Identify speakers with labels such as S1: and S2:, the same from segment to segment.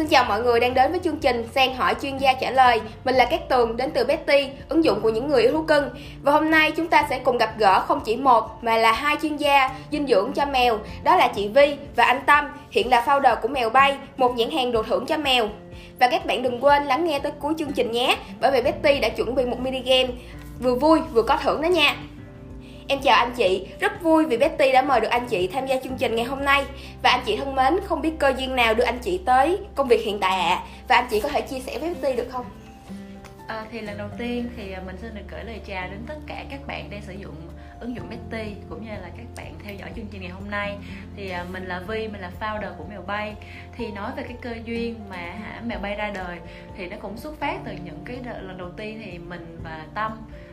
S1: Xin chào mọi người đang đến với chương trình Sen hỏi chuyên gia trả lời. Mình là Cát Tường đến từ Betty, ứng dụng của những người yêu thú cưng. Và hôm nay chúng ta sẽ cùng gặp gỡ không chỉ một mà là hai chuyên gia dinh dưỡng cho mèo. Đó là chị Vi và anh Tâm, hiện là founder của Mèo Bay, một nhãn hàng đồ thưởng cho mèo. Và các bạn đừng quên lắng nghe tới cuối chương trình nhé, bởi vì Betty đã chuẩn bị một mini game vừa vui vừa có thưởng đó nha. Em chào anh chị, rất vui vì Betty đã mời được anh chị tham gia chương trình ngày hôm nay. Và anh chị thân mến, không biết cơ duyên nào đưa anh chị tới công việc hiện tại ạ. À. Và anh chị có thể chia sẻ với Betty được không?
S2: À, thì lần đầu tiên thì à, mình xin được gửi lời chào đến tất cả các bạn đang sử dụng ứng dụng Betty cũng như là các bạn theo dõi chương trình ngày hôm nay thì à, mình là Vi mình là founder của mèo bay thì nói về cái cơ duyên mà hả mèo bay ra đời thì nó cũng xuất phát từ những cái lần đầu tiên thì mình và Tâm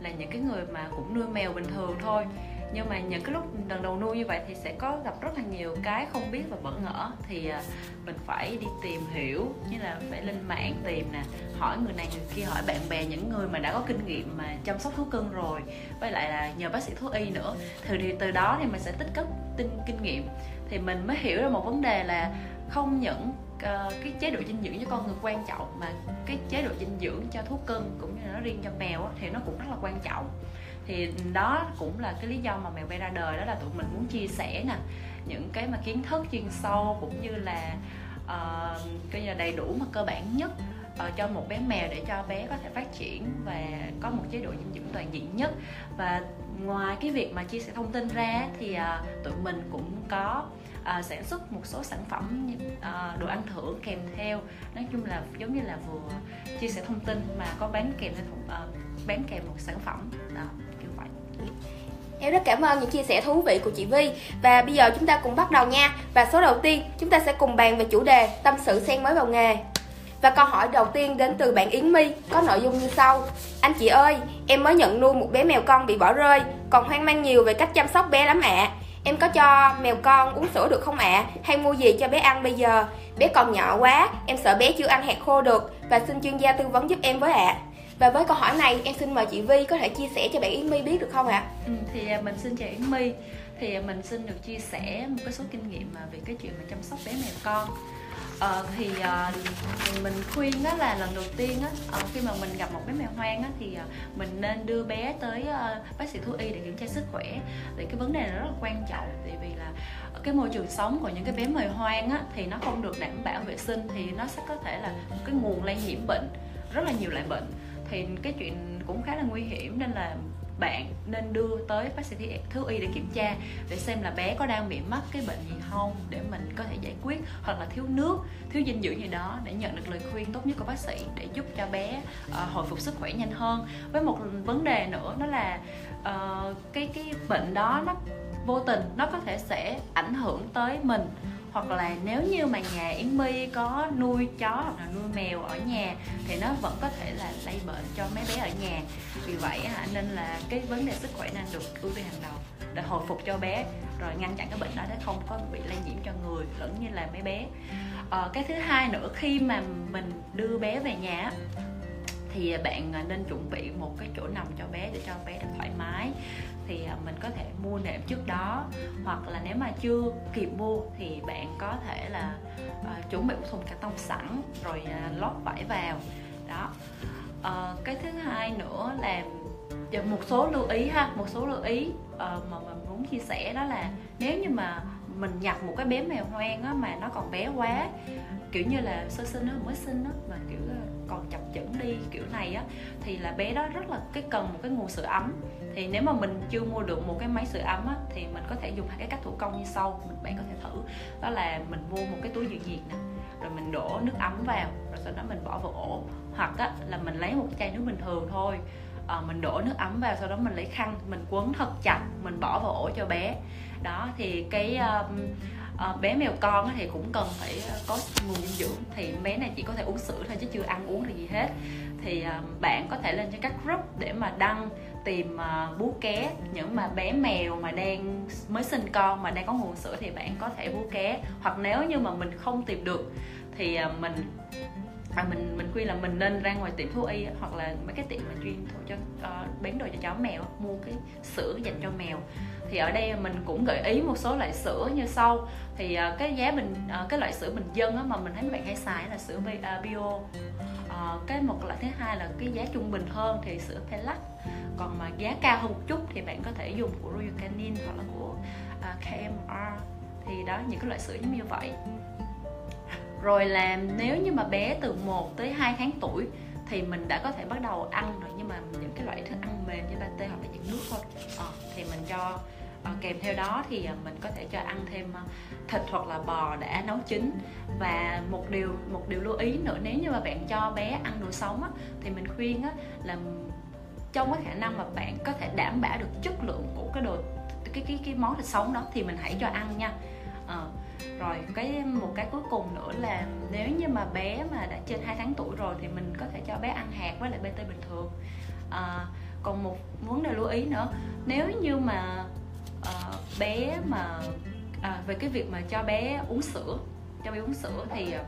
S2: là những cái người mà cũng nuôi mèo bình thường thôi. Nhưng mà những cái lúc lần đầu nuôi như vậy thì sẽ có gặp rất là nhiều cái không biết và bỡ ngỡ. Thì à, mình phải đi tìm hiểu, như là phải lên mạng tìm nè, hỏi người này người kia, hỏi bạn bè, những người mà đã có kinh nghiệm mà chăm sóc thú cưng rồi. Với lại là nhờ bác sĩ thú y nữa. Thì từ đó thì mình sẽ tích cấp tinh kinh nghiệm. Thì mình mới hiểu ra một vấn đề là không những uh, cái chế độ dinh dưỡng cho con người quan trọng mà cái chế độ dinh dưỡng cho thú cưng cũng như là nó riêng cho mèo thì nó cũng rất là quan trọng. Thì đó cũng là cái lý do mà mèo bay ra đời đó là tụi mình muốn chia sẻ nè những cái mà kiến thức chuyên sâu cũng như là uh, coi như là đầy đủ mà cơ bản nhất uh, cho một bé mèo để cho bé có thể phát triển và có một chế độ dinh dưỡng toàn diện nhất. Và ngoài cái việc mà chia sẻ thông tin ra thì uh, tụi mình cũng có À, uh, sản xuất một số sản phẩm uh, đồ ăn thưởng kèm theo. Nói chung là giống như là vừa chia sẻ thông tin mà có bán kèm theo uh, à, bán kèm một sản phẩm. Đó kiểu vậy.
S1: Em rất cảm ơn những chia sẻ thú vị của chị Vi. Và bây giờ chúng ta cùng bắt đầu nha. Và số đầu tiên chúng ta sẽ cùng bàn về chủ đề Tâm sự sen mới vào nghề. Và câu hỏi đầu tiên đến từ bạn Yến My có nội dung như sau. Anh chị ơi, em mới nhận nuôi một bé mèo con bị bỏ rơi Còn hoang mang nhiều về cách chăm sóc bé lắm ạ. à. Em có cho mèo con uống sữa được không ạ? À? Hay mua gì cho bé ăn bây giờ? Bé còn nhỏ quá, em sợ bé chưa ăn hạt khô được Và xin chuyên gia tư vấn giúp em với ạ à. Và với câu hỏi này em xin mời chị Vi có thể chia sẻ cho bạn Yến My biết được không ạ? À?
S2: Ừ, thì à, mình xin chào Yến My Thì à, mình xin được chia sẻ một cái số kinh nghiệm à, về cái chuyện mà chăm sóc bé mèo con uh, thì uh, mình khuyên đó là lần đầu tiên á uh, khi mà mình gặp một bé mèo hoang á thì uh, mình nên đưa bé tới uh, bác sĩ thú y để kiểm tra sức khỏe. Thì cái vấn đề này rất là quan trọng tại vì là cái môi trường sống của những cái bé mèo hoang á thì nó không được đảm bảo vệ sinh thì nó sẽ có thể là một cái nguồn lây nhiễm bệnh rất là nhiều loại bệnh. Thì cái chuyện cũng khá là nguy hiểm nên là bạn nên đưa tới bác sĩ thú y để kiểm tra để xem là bé có đang bị mắc cái bệnh gì không để mình có thể giải quyết hoặc là thiếu nước thiếu dinh dưỡng gì đó để nhận được lời khuyên tốt nhất của bác sĩ để giúp cho bé uh, hồi phục sức khỏe nhanh hơn. Với một vấn đề nữa đó là uh, cái cái bệnh đó nó vô tình nó có thể sẽ ảnh hưởng tới mình hoặc là nếu như mà nhà Yến My có nuôi chó hoặc là nuôi mèo ở nhà thì nó vẫn có thể là lây bệnh cho mấy bé ở nhà. Vì vậy nên là cái vấn đề sức khỏe nên được ưu tiên hàng đầu để hồi phục cho bé rồi ngăn chặn cái bệnh đó để không có bị lây nhiễm cho người lẫn như là mấy bé. Ờ, cái thứ hai nữa khi mà mình đưa bé về nhà thì à, bạn à, nên chuẩn bị một cái chỗ nằm cho bé để cho bé được thoải mái. Thì à, mình có thể mua nệm trước đó. Hoặc là nếu mà chưa kịp mua thì bạn có thể là uh, chuẩn bị một thùng cà tông sẵn rồi uh, lót vải vào. Đó. Uh, cái thứ hai nữa là một số lưu ý ha một số lưu ý uh, mà mình muốn chia sẻ đó là nếu như mà mình nhặt một cái bé mèo hoang á mà nó còn bé quá kiểu như là sơ sinh nó mới sinh á mà kiểu còn chập chững đi kiểu này á thì là bé đó rất là cái cần một cái nguồn sữa ấm. Thì nếu mà mình chưa mua được một cái máy sưởi ấm á, thì mình có thể dùng hai cái cách thủ công như sau mình bạn có thể thử. Đó là mình mua một cái túi dự nhiệt nè rồi mình đổ nước ấm vào rồi sau đó mình bỏ vào ổ. Hoặc á, là mình lấy một chai nước bình thường thôi. À, mình đổ nước ấm vào sau đó mình lấy khăn mình quấn thật chặt mình bỏ vào ổ cho bé. Đó thì cái um, à, bé mèo con thì cũng cần phải ờ, có nguồn dinh dưỡng. Thì bé này chỉ có thể uống sữa thôi chứ chưa ăn uống gì hết. Thì à, bạn có thể lên cho các group để mà đăng tìm à, bú ké. Những mà bé mèo mà đang mới sinh con mà đang có nguồn sữa thì bạn có thể bú ké. Hoặc nếu như mà mình không tìm được thì à, mình à mình mình khuyên là mình nên ra ngoài tiệm thú y hoặc là mấy cái tiệm mà chuyên thụ cho uh, bán đồ cho chó mèo mua cái sữa dành cho mèo thì ở đây mình cũng gợi ý một số loại sữa như sau. Thì à, cái giá bình à, cái loại sữa bình dân mà mình thấy mấy bạn hay xài là sữa à, bio. Ờ, cái một loại thứ hai là cái giá trung bình hơn thì sữa Pelac còn mà giá cao hơn một chút thì bạn có thể dùng của Royal Canin hoặc là của KMR thì đó những cái loại sữa giống như vậy. Rồi là nếu như mà bé từ 1 tới 2 tháng tuổi thì mình đã có thể bắt đầu ăn rồi. Nhưng mà những cái loại thức ăn mềm như pate hoặc là những nước thôi. À, thì mình cho à, kèm theo đó thì ờ, mình có thể cho ăn thêm ờ, thịt hoặc là bò đã nấu chín. Và một điều một điều lưu ý nữa nếu như mà bạn cho bé ăn đồ sống á, thì mình khuyên á, là trong cái khả năng mà bạn có thể đảm bảo được chất lượng của cái đồ cái cái cái món thịt sống đó thì mình hãy cho ăn nha. À, rồi cái một cái cuối cùng nữa là nếu như mà bé mà đã trên 2 tháng tuổi rồi thì mình có thể cho bé ăn hạt với lại bt bình thường. À, còn một vấn đề lưu ý nữa nếu như mà bé mà à, về cái việc mà cho bé uống sữa cho bé uống sữa thì à,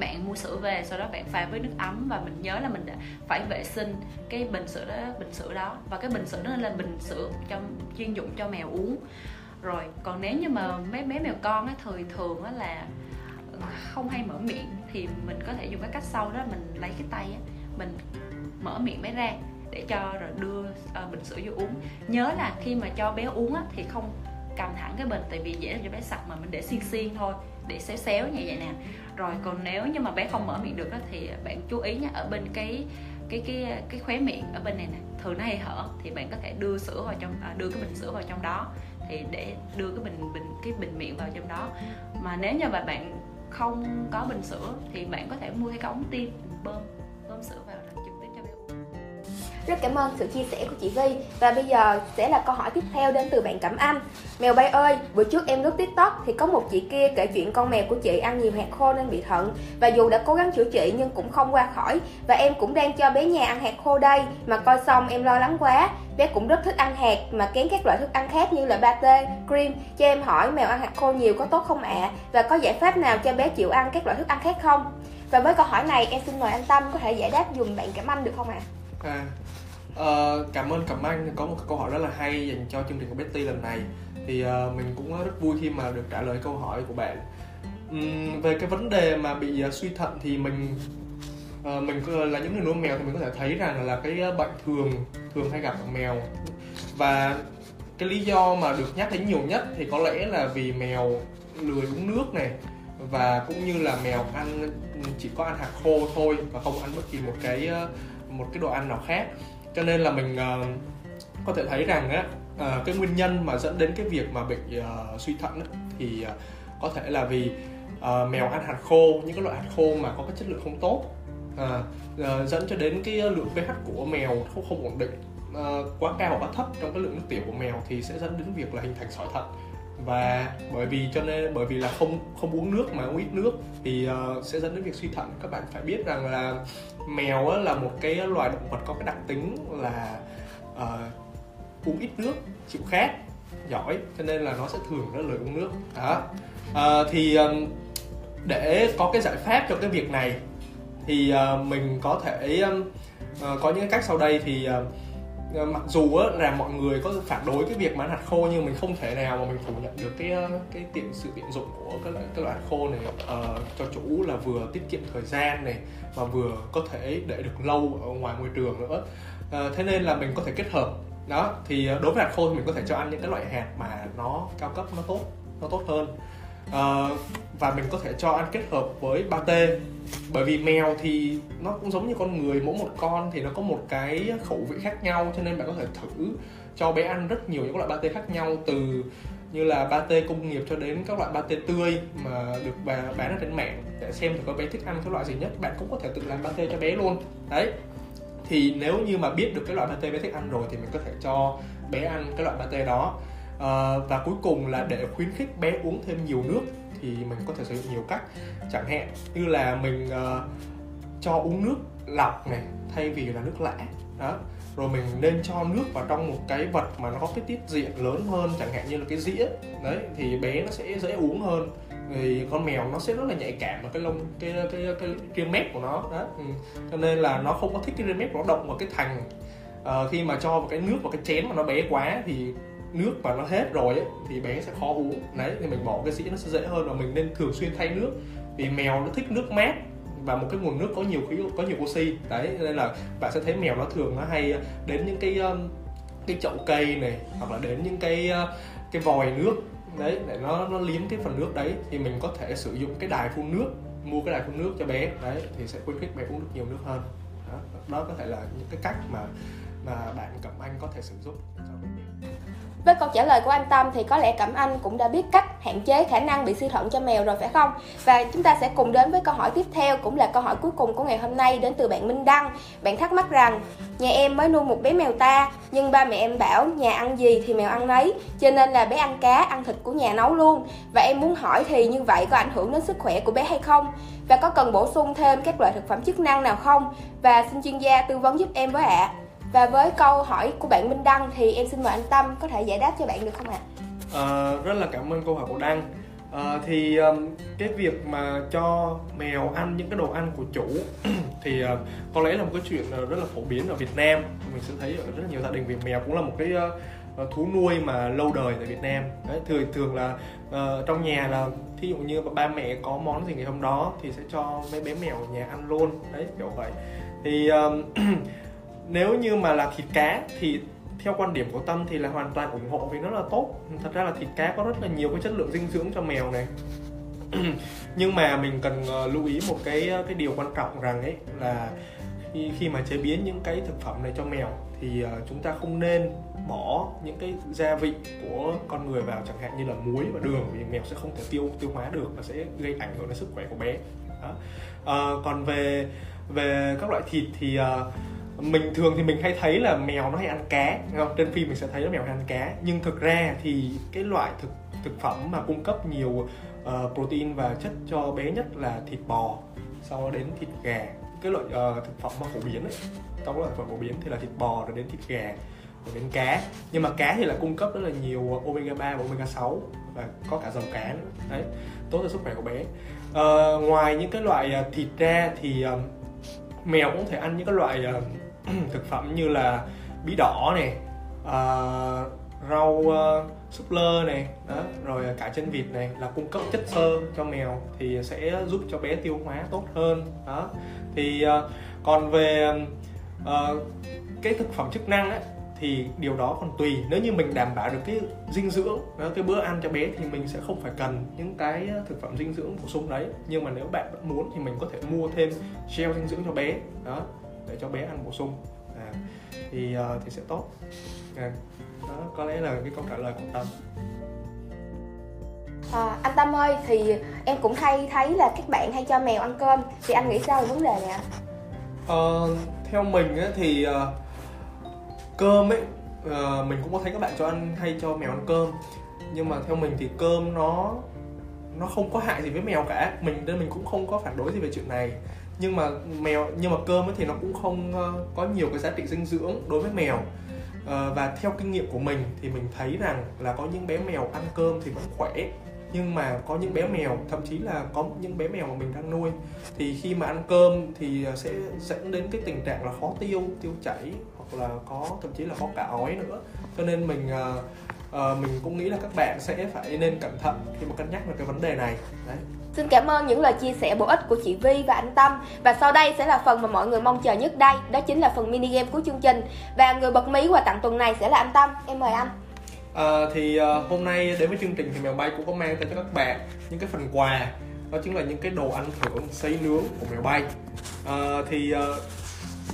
S2: bạn mua sữa về sau đó bạn pha với nước ấm và mình nhớ là mình đã phải vệ sinh cái bình sữa đó bình sữa đó. Và cái bình sữa đó là bình sữa cho chuyên dụng cho mèo uống. Rồi còn nếu như mà mấy bé mèo con á thường thường á là à, không hay mở miệng thì mình có thể dùng cái cách sau đó mình lấy cái tay á mình mở miệng bé ra để cho rồi đưa uh, bình sữa vô uống. Nhớ là khi mà cho bé uống á thì không cầm thẳng cái bình tại vì dễ làm cho bé sặc mà mình để xiên xiên thôi để xéo xéo như vậy nè. Rồi còn nếu như mà bé không mở miệng được á thì bạn chú ý nha ở bên cái cái cái cái khóe miệng ở bên này nè. Thường nó hay hở thì bạn có thể đưa sữa vào trong à, đưa cái bình sữa vào trong đó thì để đưa cái bình bình cái bình miệng vào trong đó. Mà nếu như mà bạn không có bình sữa thì bạn có thể mua cái ống tiêm bơm bơm sữa vào
S1: rất cảm ơn sự chia sẻ của chị Vi Và bây giờ sẽ là câu hỏi tiếp theo đến từ bạn Cẩm Anh Mèo bay ơi, bữa trước em lướt tiktok thì có một chị kia kể chuyện con mèo của chị ăn nhiều hạt khô nên bị thận Và dù đã cố gắng chữa trị nhưng cũng không qua khỏi Và em cũng đang cho bé nhà ăn hạt khô đây Mà coi xong em lo lắng quá Bé cũng rất thích ăn hạt mà kén các loại thức ăn khác như là pate, cream Cho em hỏi mèo ăn hạt khô nhiều có tốt không ạ? À? Và có giải pháp nào cho bé chịu ăn các loại thức ăn khác không? Và với câu hỏi này em xin mời anh Tâm có thể giải đáp dùm bạn Cẩm Anh được không ạ? À?
S3: À, uh, cảm ơn Cẩm Anh có một câu hỏi rất là hay dành cho chương trình của Betty lần này. Thì uh, mình cũng rất vui khi mà được trả lời câu hỏi của bạn. Um, về cái vấn đề mà bị uh, suy thận thì mình uh, mình là những người nuôi mèo thì mình có thể thấy rằng là cái bệnh thường thường hay gặp ở mèo. Và cái lý do mà được nhắc đến nhiều nhất thì có lẽ là vì mèo lười uống nước này và cũng như là mèo ăn chỉ có ăn hạt khô thôi và không ăn bất kỳ một cái một cái đồ ăn nào khác cho nên là mình uh, có thể thấy rằng á uh, cái nguyên nhân mà dẫn đến cái việc mà bị uh, ờ, suy thận á, thì uh, có thể là vì uh, mèo ăn hạt khô những cái loại hạt khô mà có cái chất lượng không tốt. Uh, uh, dẫn cho đến cái lượng pH của mèo không không ổn định uh, quá cao hoặc quá thấp trong cái lượng nước tiểu của mèo thì sẽ dẫn đến việc là hình thành sỏi thận. Và bởi vì cho nên bởi vì là không không uống nước mà uống ít nước thì uh, sẽ dẫn đến việc suy thận. Các bạn phải biết rằng là mèo á, là một cái loài động vật có cái đặc tính là uh, uống ít nước chịu khát giỏi cho nên là nó sẽ thường nó lười uống nước. Đó. Uh, thì um, để có cái giải pháp cho cái việc này thì uh, mình có thể um, uh, có những cách sau đây thì uh, Ờ, mặc dù á, là mọi người có phản đối cái việc bán hạt khô nhưng mình không thể nào mà mình phủ nhận được cái ờ, cái tiện sự tiện dụng của các loại các loại hạt khô này. Uh, cho chủ là vừa tiết kiệm thời gian này và vừa có thể để được lâu ở ngoài môi trường nữa. Uh, thế nên là mình có thể kết hợp. Đó thì đối với hạt khô thì mình có thể cho ăn những cái loại hạt mà nó cao cấp nó tốt nó tốt hơn uh, và mình có thể cho ăn kết hợp với pate bởi vì mèo thì nó cũng giống như con người mỗi một con thì nó có một cái khẩu vị khác nhau cho nên bạn có thể thử cho bé ăn rất nhiều những loại pate khác nhau từ như là pate công nghiệp cho đến các loại pate tươi mà được bán ở trên mạng. Để xem thử có bé thích ăn cái loại gì nhất bạn cũng có thể tự làm pate cho bé luôn. Đấy. Thì nếu như mà biết được cái loại pate bé thích ăn rồi thì mình có thể cho bé ăn cái loại pate đó à, và cuối cùng là để khuyến khích bé uống thêm nhiều nước thì mình có thể sử dụng nhiều cách. Chẳng hạn như là mình uh, cho uống nước lọc này thay vì là nước lã. Đó. Rồi mình nên cho nước vào trong một cái vật mà nó có cái tiết diện lớn hơn chẳng hạn như là cái dĩa. Đấy thì bé nó sẽ dễ uống hơn. Thì con mèo nó sẽ rất là nhạy cảm vào cái lông cái cái cái, cái mép của nó. Đó ừ. cho nên là nó không có thích cái riêng mép nó động vào cái thành à, ờ, khi mà cho vào cái nước vào cái chén mà nó bé quá thì nước mà nó hết rồi ấy, thì bé sẽ khó uống. Đấy thì mình bỏ cái sĩ nó sẽ dễ hơn. Và mình nên thường xuyên thay nước vì mèo nó thích nước mát và một cái nguồn nước có nhiều khí có nhiều oxy. Đấy nên là bạn sẽ thấy mèo nó thường nó hay ờ, đến những cái cái chậu cây này hoặc là đến những cái ờ, cái vòi nước. Đấy để nó nó liếm cái phần nước đấy. Thì mình có thể sử dụng cái đài phun nước mua cái đài phun nước cho bé. Đấy thì sẽ khuyến khích bé uống được nhiều nước hơn. Đó, đó có thể là những cái cách mà mà bạn cẩm anh có thể sử dụng. Cho bé
S1: với câu trả lời của anh Tâm thì có lẽ Cẩm Anh cũng đã biết cách hạn chế khả năng bị suy thận cho mèo rồi phải không? Và chúng ta sẽ cùng đến với câu hỏi tiếp theo cũng là câu hỏi cuối cùng của ngày hôm nay đến từ bạn Minh Đăng. Bạn thắc mắc rằng nhà em mới nuôi một bé mèo ta nhưng ba mẹ em bảo nhà ăn gì thì mèo ăn nấy cho nên là bé ăn cá, ăn thịt của nhà nấu luôn. Và em muốn hỏi thì như vậy có ảnh hưởng đến sức khỏe của bé hay không? Và có cần bổ sung thêm các loại thực phẩm chức năng nào không? Và xin chuyên gia tư vấn giúp em với ạ. À. Và với câu hỏi của bạn Minh Đăng thì em xin mời anh Tâm có thể giải đáp cho bạn được không ạ?
S3: À, rất là cảm ơn câu hỏi của Đăng. À, thì um, cái việc mà cho mèo ăn những cái đồ ăn của chủ thì uh, có lẽ là một cái chuyện rất là phổ biến ở Việt Nam mình sẽ thấy ở rất nhiều gia đình vì mèo cũng là một cái uh, thú nuôi mà lâu đời tại Việt Nam đấy thường thường là uh, trong nhà là thí dụ như ba mẹ có món gì ngày hôm đó thì sẽ cho mấy bé mèo ở nhà ăn luôn đấy kiểu vậy thì uh, nếu như mà là thịt cá thì theo quan điểm của tâm thì là hoàn toàn ủng hộ vì nó là tốt. Thật ra là thịt cá có rất là nhiều cái chất lượng dinh dưỡng cho mèo này. Nhưng mà mình cần ờ, lưu ý một cái ờ, cái điều quan trọng rằng ấy là khi khi mà chế biến những cái thực phẩm này cho mèo thì ờ, chúng ta không nên bỏ những cái gia vị của con người vào chẳng hạn như là muối và đường vì mèo sẽ không thể tiêu tiêu hóa được và sẽ gây ảnh hưởng đến sức khỏe của bé. Đó. À, còn về về các loại thịt thì uh, mình thường thì mình hay thấy là mèo nó hay ăn cá không? trên phim mình sẽ thấy là mèo hay ăn cá. Nhưng thực ra thì cái loại thực thực phẩm mà cung cấp nhiều uh, protein và chất cho bé nhất là thịt bò sau đó đến thịt gà. Cái loại uh, thực phẩm mà phổ biến ấy trong loại thực phẩm phổ biến thì là thịt bò rồi đến thịt gà rồi đến cá. Nhưng mà cá thì là cung cấp rất là nhiều ờ, omega 3 và omega 6 và có cả dầu cá nữa. Đấy tốt cho sức khỏe của bé. Uh, ngoài những cái loại thịt ra thì uh, mèo cũng thể ăn những cái loại uh, thực phẩm như là bí đỏ này uh, rau uh, súp lơ này đó rồi cả chân vịt này là cung cấp chất xơ cho mèo thì sẽ giúp cho bé tiêu hóa tốt hơn đó. Thì uh, còn về uh, cái thực phẩm chức năng ấy, thì điều đó còn tùy. Nếu như mình đảm bảo được cái dinh dưỡng đó, cái bữa ăn cho bé thì mình sẽ không phải cần những cái thực phẩm dinh dưỡng bổ sung đấy. Nhưng mà nếu bạn vẫn muốn thì mình có thể mua thêm gel dinh dưỡng cho bé đó để cho bé ăn bổ sung. À, thì uh, thì sẽ tốt. À, đó có lẽ là cái câu trả lời của tâm.
S1: À, anh Tâm ơi, thì em cũng hay thấy là các bạn hay cho mèo ăn cơm. Thì anh nghĩ sao về vấn đề này ạ?
S3: Ờ, theo mình ấy, thì uh, cơm ấy uh, Mình cũng có thấy các bạn cho ăn hay cho mèo ăn cơm. Nhưng mà theo mình thì cơm nó nó không có hại gì với mèo cả. Mình nên mình cũng không có phản đối gì về chuyện này nhưng mà mèo, nhưng mà cơm ấy thì nó cũng không ờ, có nhiều cái giá trị dinh dưỡng đối với mèo. Ờ, và theo kinh nghiệm của mình thì mình thấy rằng là có những bé mèo ăn cơm thì vẫn khỏe. Nhưng mà có những bé mèo, thậm chí là có những bé mèo mà mình đang nuôi, thì khi mà ăn cơm thì ờ, sẽ dẫn đến cái tình trạng là khó tiêu tiêu chảy hoặc là có, thậm chí là có cả ói nữa. Cho nên mình uh, uh, mình cũng nghĩ là các bạn sẽ phải nên cẩn thận khi mà cân nhắc về cái vấn đề này. Đấy.
S1: Xin cảm ơn những lời chia sẻ bổ ích của chị Vi và anh Tâm. Và sau đây sẽ là phần mà mọi người mong chờ nhất đây. Đó chính là phần mini game của chương trình. Và người bật mí quà tặng tuần này sẽ là anh Tâm. Em mời anh.
S3: À, Thì uh, hôm nay đến với chương trình thì Mèo Bay cũng có mang tới cho các bạn những cái phần quà. Đó chính là những cái đồ ăn thưởng sấy nướng của Mèo Bay. À, Thì uh,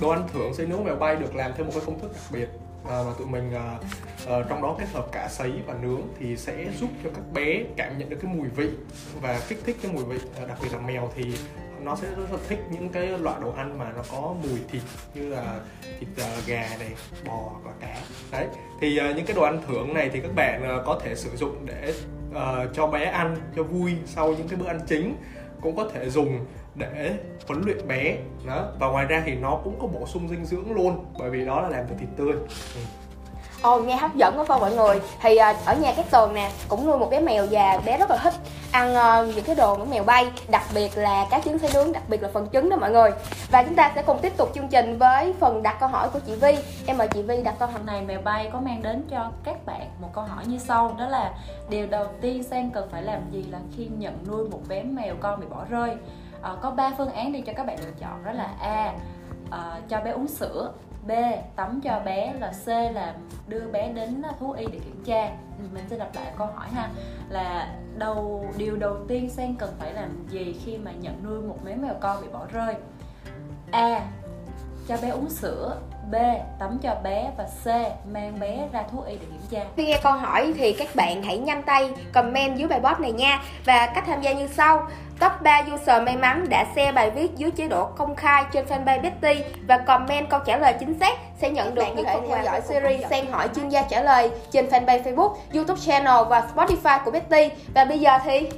S3: đồ ăn thưởng sấy nướng Mèo Bay được làm theo một cái công thức đặc biệt à, mà tụi mình à, à, trong đó kết hợp cả sấy và nướng thì sẽ giúp cho các bé cảm nhận được cái mùi vị và kích thích cái mùi vị. À, đặc biệt là mèo thì nó sẽ rất là thích những cái loại đồ ăn mà nó có mùi thịt như là thịt uh, gà này bò và cá. Đấy thì uh, những cái đồ ăn thưởng này thì các bạn uh, có thể sử dụng để uh, cho bé ăn cho vui sau những cái bữa ăn chính cũng có thể dùng để huấn luyện bé đó. Và ngoài ra thì nó cũng có bổ sung dinh dưỡng luôn bởi vì đó là làm từ thịt tươi. Ừ.
S1: Ồ, nghe hấp dẫn quá phải mọi người. Thì uh, ở nhà các tường nè Cũng nuôi một bé mèo già bé rất là thích ăn uh, những cái đồ của mèo bay đặc biệt là cá trứng xay nướng đặc biệt là phần trứng đó mọi người. Và chúng ta sẽ cùng tiếp tục chương trình với phần đặt câu hỏi của chị Vi. Em mời chị Vi đặt câu hỏi.
S2: Này mèo bay có mang đến cho các bạn một câu hỏi như sau đó là điều đầu tiên Sang cần phải làm gì là khi nhận nuôi một bé mèo con bị bỏ rơi? À, có ba phương án đi cho các bạn lựa chọn đó là a à, cho bé uống sữa B tắm cho bé là C là đưa bé đến thú y để kiểm tra. Ừ, mình sẽ đọc lại câu hỏi ha. Là đầu, điều đầu tiên Sang cần phải làm gì khi mà nhận nuôi một bé mèo con bị bỏ rơi? A cho bé uống sữa B. Tắm cho bé và C. Mang bé ra thú y để kiểm tra
S1: Khi nghe câu hỏi thì các bạn hãy nhanh tay comment dưới bài post này nha Và cách tham gia như sau Top 3 user may mắn đã share bài viết dưới chế độ công khai trên fanpage Betty và comment câu trả lời chính xác sẽ nhận được những phần theo dõi series Sen hỏi chuyên gia trả lời trên fanpage Facebook, YouTube channel và Spotify của Betty. Và bây giờ thì
S2: bye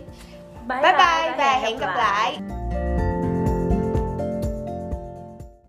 S1: bye bye, bye và hẹn gặp lại. lại.